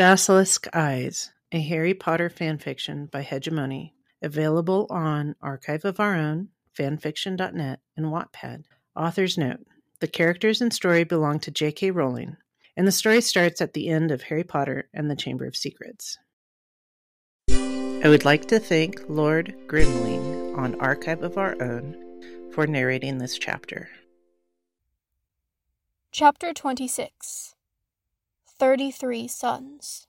Basilisk Eyes, a Harry Potter fanfiction by Hegemone, available on Archive of Our Own, fanfiction.net, and Wattpad. Author's note The characters and story belong to J.K. Rowling, and the story starts at the end of Harry Potter and the Chamber of Secrets. I would like to thank Lord Grimwing on Archive of Our Own for narrating this chapter. Chapter 26 33 Suns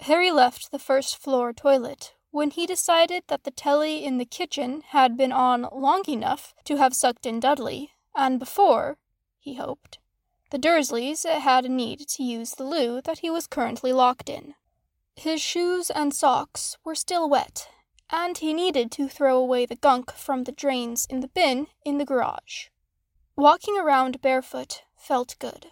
Harry left the first floor toilet when he decided that the telly in the kitchen had been on long enough to have sucked in Dudley, and before, he hoped, the Dursleys had a need to use the loo that he was currently locked in. His shoes and socks were still wet, and he needed to throw away the gunk from the drains in the bin in the garage. Walking around barefoot felt good.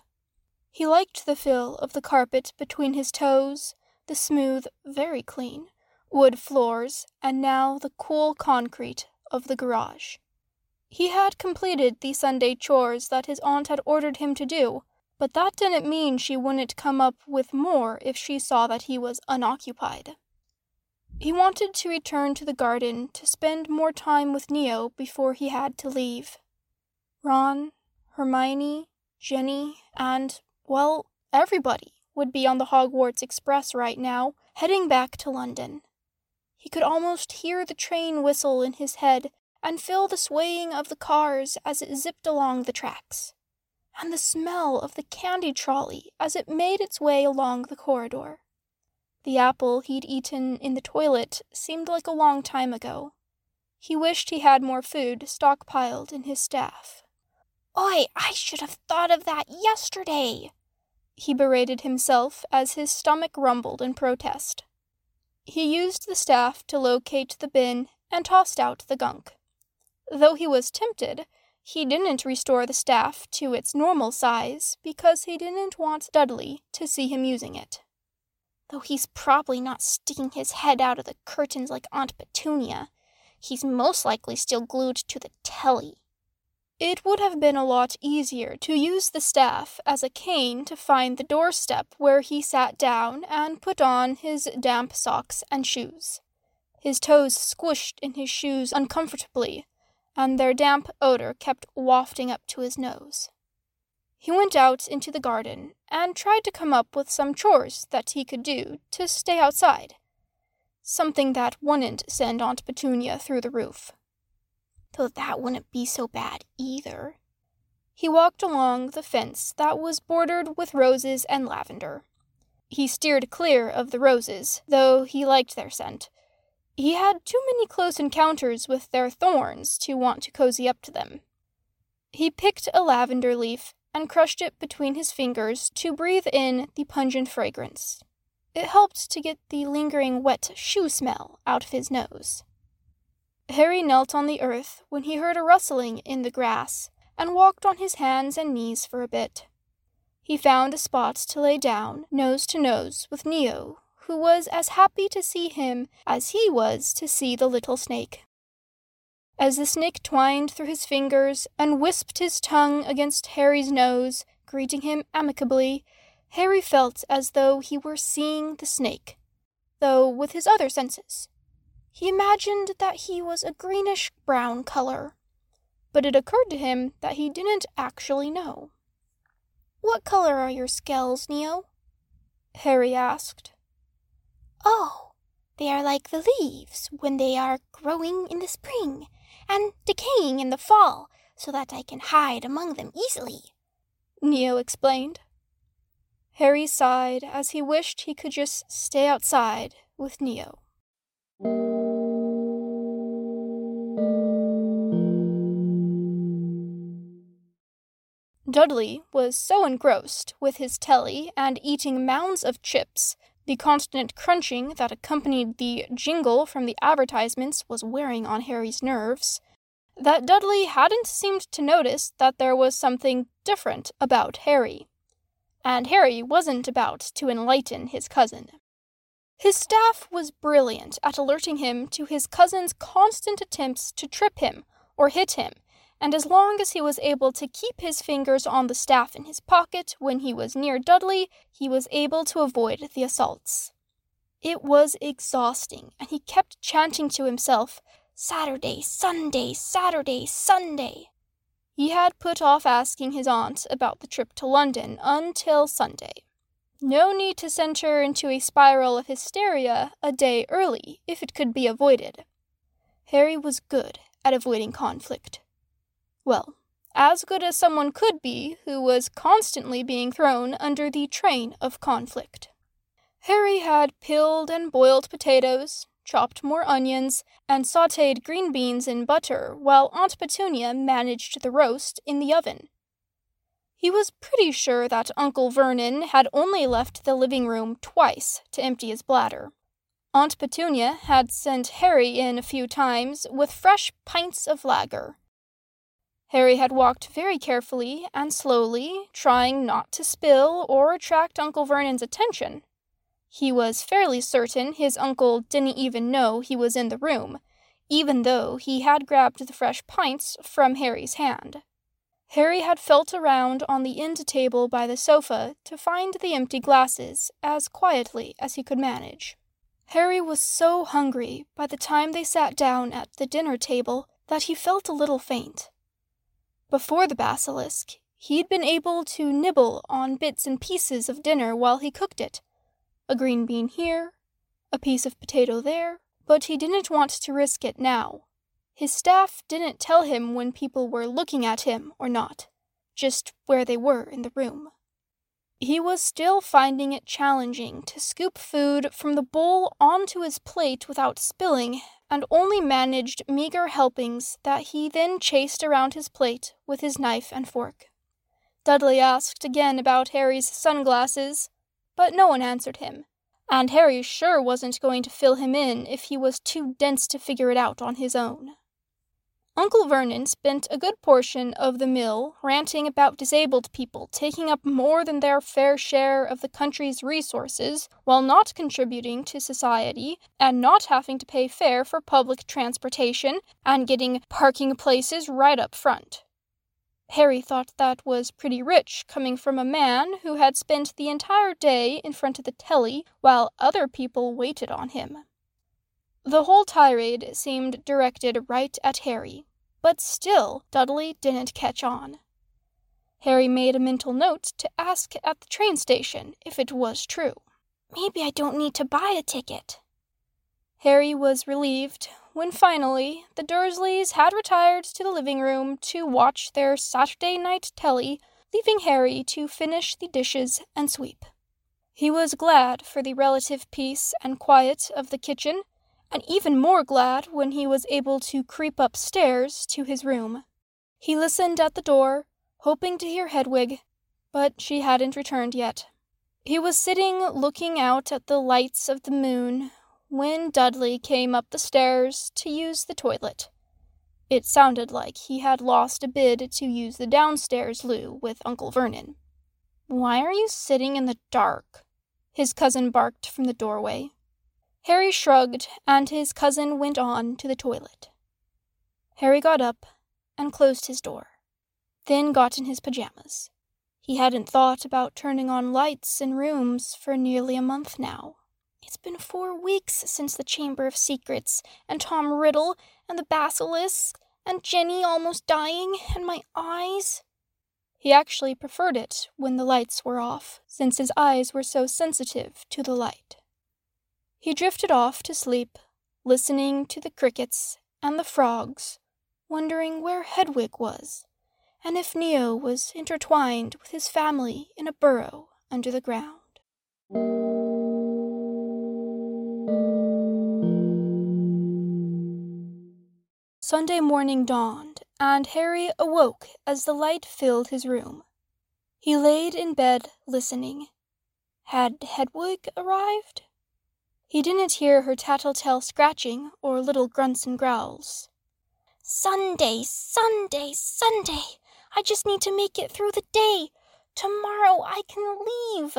He liked the feel of the carpet between his toes, the smooth, very clean, wood floors, and now the cool concrete of the garage. He had completed the Sunday chores that his aunt had ordered him to do, but that didn't mean she wouldn't come up with more if she saw that he was unoccupied. He wanted to return to the garden to spend more time with Neo before he had to leave. Ron, Hermione, Ginny, and well, everybody would be on the Hogwarts Express right now, heading back to London. He could almost hear the train whistle in his head and feel the swaying of the cars as it zipped along the tracks, and the smell of the candy trolley as it made its way along the corridor. The apple he'd eaten in the toilet seemed like a long time ago. He wished he had more food stockpiled in his staff. Oi, I should have thought of that yesterday, he berated himself as his stomach rumbled in protest. He used the staff to locate the bin and tossed out the gunk. Though he was tempted, he didn't restore the staff to its normal size because he didn't want Dudley to see him using it. Though he's probably not sticking his head out of the curtains like Aunt Petunia, he's most likely still glued to the telly. It would have been a lot easier to use the staff as a cane to find the doorstep where he sat down and put on his damp socks and shoes. His toes squished in his shoes uncomfortably, and their damp odor kept wafting up to his nose. He went out into the garden and tried to come up with some chores that he could do to stay outside. Something that wouldn't send Aunt Petunia through the roof though that wouldn't be so bad either. He walked along the fence that was bordered with roses and lavender. He steered clear of the roses, though he liked their scent. He had too many close encounters with their thorns to want to cozy up to them. He picked a lavender leaf and crushed it between his fingers to breathe in the pungent fragrance. It helped to get the lingering wet shoe smell out of his nose. Harry knelt on the earth when he heard a rustling in the grass and walked on his hands and knees for a bit. He found a spot to lay down, nose to nose with Neo, who was as happy to see him as he was to see the little snake. As the snake twined through his fingers and wisped his tongue against Harry's nose, greeting him amicably, Harry felt as though he were seeing the snake, though with his other senses. He imagined that he was a greenish brown color, but it occurred to him that he didn't actually know. What color are your scales, Neo? Harry asked. Oh, they are like the leaves when they are growing in the spring and decaying in the fall, so that I can hide among them easily, Neo explained. Harry sighed as he wished he could just stay outside with Neo. Dudley was so engrossed with his telly and eating mounds of chips, the constant crunching that accompanied the jingle from the advertisements was wearing on Harry's nerves, that Dudley hadn't seemed to notice that there was something different about Harry. And Harry wasn't about to enlighten his cousin. His staff was brilliant at alerting him to his cousin's constant attempts to trip him or hit him, and as long as he was able to keep his fingers on the staff in his pocket when he was near Dudley, he was able to avoid the assaults. It was exhausting, and he kept chanting to himself, Saturday, Sunday, Saturday, Sunday. He had put off asking his aunt about the trip to London until Sunday. No need to send her into a spiral of hysteria a day early if it could be avoided. Harry was good at avoiding conflict. Well, as good as someone could be who was constantly being thrown under the train of conflict. Harry had peeled and boiled potatoes, chopped more onions, and sauteed green beans in butter while Aunt Petunia managed the roast in the oven. He was pretty sure that Uncle Vernon had only left the living room twice to empty his bladder. Aunt Petunia had sent Harry in a few times with fresh pints of lager. Harry had walked very carefully and slowly, trying not to spill or attract Uncle Vernon's attention. He was fairly certain his uncle didn't even know he was in the room, even though he had grabbed the fresh pints from Harry's hand. Harry had felt around on the end table by the sofa to find the empty glasses as quietly as he could manage. Harry was so hungry by the time they sat down at the dinner table that he felt a little faint. Before the basilisk, he'd been able to nibble on bits and pieces of dinner while he cooked it. A green bean here, a piece of potato there, but he didn't want to risk it now. His staff didn't tell him when people were looking at him or not, just where they were in the room. He was still finding it challenging to scoop food from the bowl onto his plate without spilling, and only managed meager helpings that he then chased around his plate with his knife and fork. Dudley asked again about Harry's sunglasses, but no one answered him, and Harry sure wasn't going to fill him in if he was too dense to figure it out on his own. Uncle Vernon spent a good portion of the mill ranting about disabled people taking up more than their fair share of the country's resources while not contributing to society and not having to pay fare for public transportation and getting parking places right up front. Harry thought that was pretty rich coming from a man who had spent the entire day in front of the telly while other people waited on him. The whole tirade seemed directed right at Harry, but still Dudley didn't catch on. Harry made a mental note to ask at the train station if it was true. Maybe I don't need to buy a ticket. Harry was relieved when finally the Dursleys had retired to the living room to watch their Saturday night telly, leaving Harry to finish the dishes and sweep. He was glad for the relative peace and quiet of the kitchen and even more glad when he was able to creep upstairs to his room. He listened at the door, hoping to hear Hedwig, but she hadn't returned yet. He was sitting looking out at the lights of the moon when Dudley came up the stairs to use the toilet. It sounded like he had lost a bid to use the downstairs loo with Uncle Vernon. Why are you sitting in the dark? His cousin barked from the doorway. Harry shrugged, and his cousin went on to the toilet. Harry got up and closed his door, then got in his pajamas. He hadn't thought about turning on lights in rooms for nearly a month now. It's been four weeks since the Chamber of Secrets, and Tom Riddle, and the basilisk, and Ginny almost dying, and my eyes. He actually preferred it when the lights were off, since his eyes were so sensitive to the light. He drifted off to sleep, listening to the crickets and the frogs, wondering where Hedwig was, and if Neo was intertwined with his family in a burrow under the ground. Sunday morning dawned, and Harry awoke as the light filled his room. He laid in bed listening. Had Hedwig arrived? He didn't hear her tattletale scratching or little grunts and growls. Sunday, Sunday, Sunday. I just need to make it through the day. Tomorrow I can leave.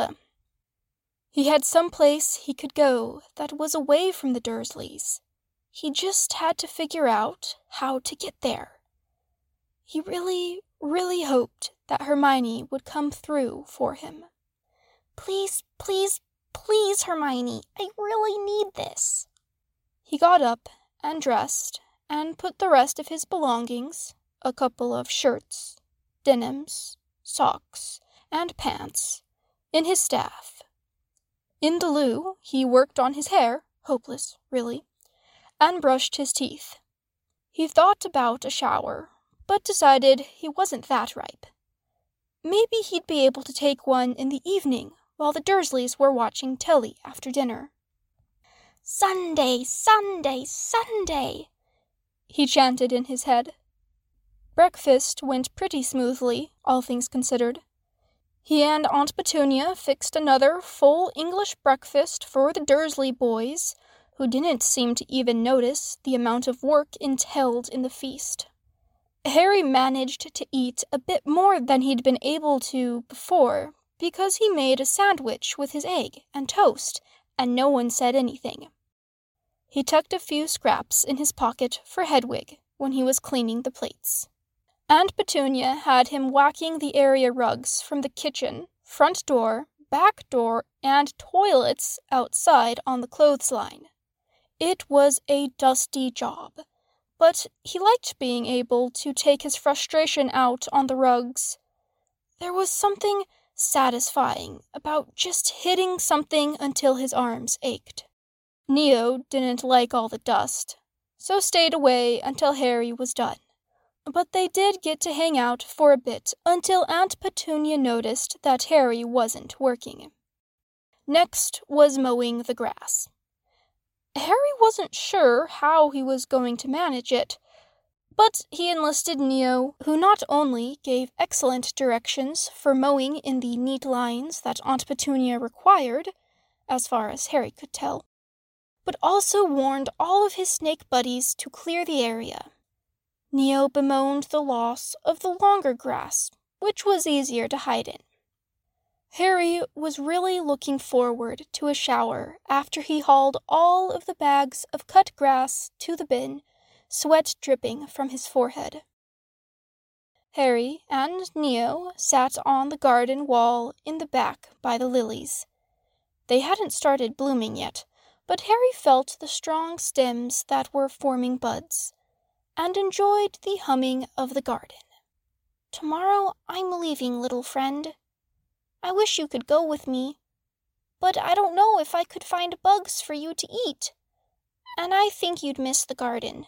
He had some place he could go that was away from the Dursleys. He just had to figure out how to get there. He really, really hoped that Hermione would come through for him. Please, please, please, Hermione, I really need this. He got up and dressed and put the rest of his belongings, a couple of shirts, denims, socks, and pants, in his staff. In the loo, he worked on his hair, hopeless, really, and brushed his teeth. He thought about a shower, but decided he wasn't that ripe. Maybe he'd be able to take one in the evening while the Dursleys were watching telly after dinner. Sunday, Sunday, Sunday, he chanted in his head. Breakfast went pretty smoothly, all things considered. He and Aunt Petunia fixed another full English breakfast for the Dursley boys, who didn't seem to even notice the amount of work entailed in the feast. Harry managed to eat a bit more than he'd been able to before, because he made a sandwich with his egg and toast, and no one said anything. He tucked a few scraps in his pocket for Hedwig when he was cleaning the plates. Aunt Petunia had him whacking the area rugs from the kitchen, front door, back door, and toilets outside on the clothesline. It was a dusty job, but he liked being able to take his frustration out on the rugs. There was something satisfying about just hitting something until his arms ached. Neo didn't like all the dust, so stayed away until Harry was done. But they did get to hang out for a bit until Aunt Petunia noticed that Harry wasn't working. Next was mowing the grass. Harry wasn't sure how he was going to manage it, but he enlisted Neo, who not only gave excellent directions for mowing in the neat lines that Aunt Petunia required, as far as Harry could tell, but also warned all of his snake buddies to clear the area. Neo bemoaned the loss of the longer grass, which was easier to hide in. Harry was really looking forward to a shower after he hauled all of the bags of cut grass to the bin, sweat dripping from his forehead. Harry and Neo sat on the garden wall in the back by the lilies. They hadn't started blooming yet, but Harry felt the strong stems that were forming buds, and enjoyed the humming of the garden. Tomorrow I'm leaving, little friend, I wish you could go with me. But I don't know if I could find bugs for you to eat. And I think you'd miss the garden.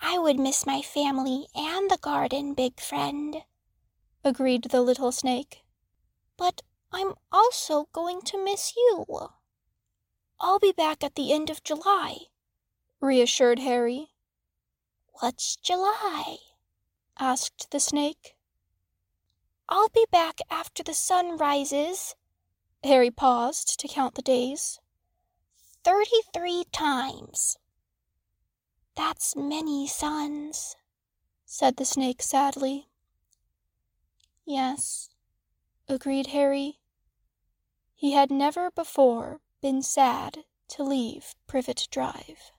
I would miss my family and the garden, big friend, agreed the little snake. But I'm also going to miss you. I'll be back at the end of July, reassured Harry. What's July? asked the snake. I'll be back after the sun rises. Harry paused to count the days. Thirty three times. That's many suns, said the snake sadly. Yes, agreed Harry. He had never before been sad to leave Privet Drive.